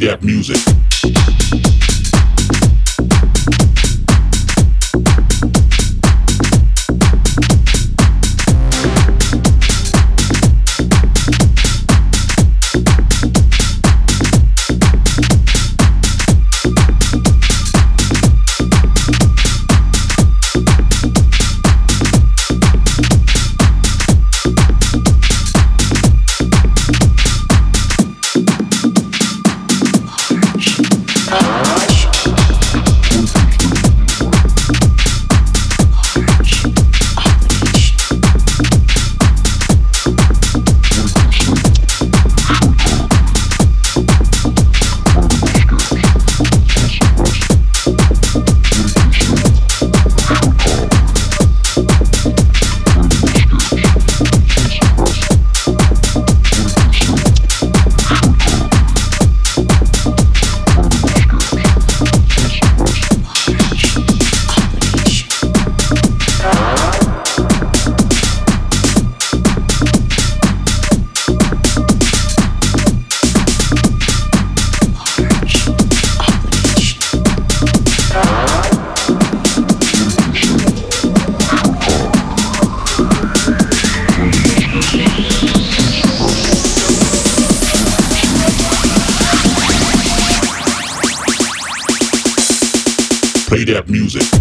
that music. Play that music.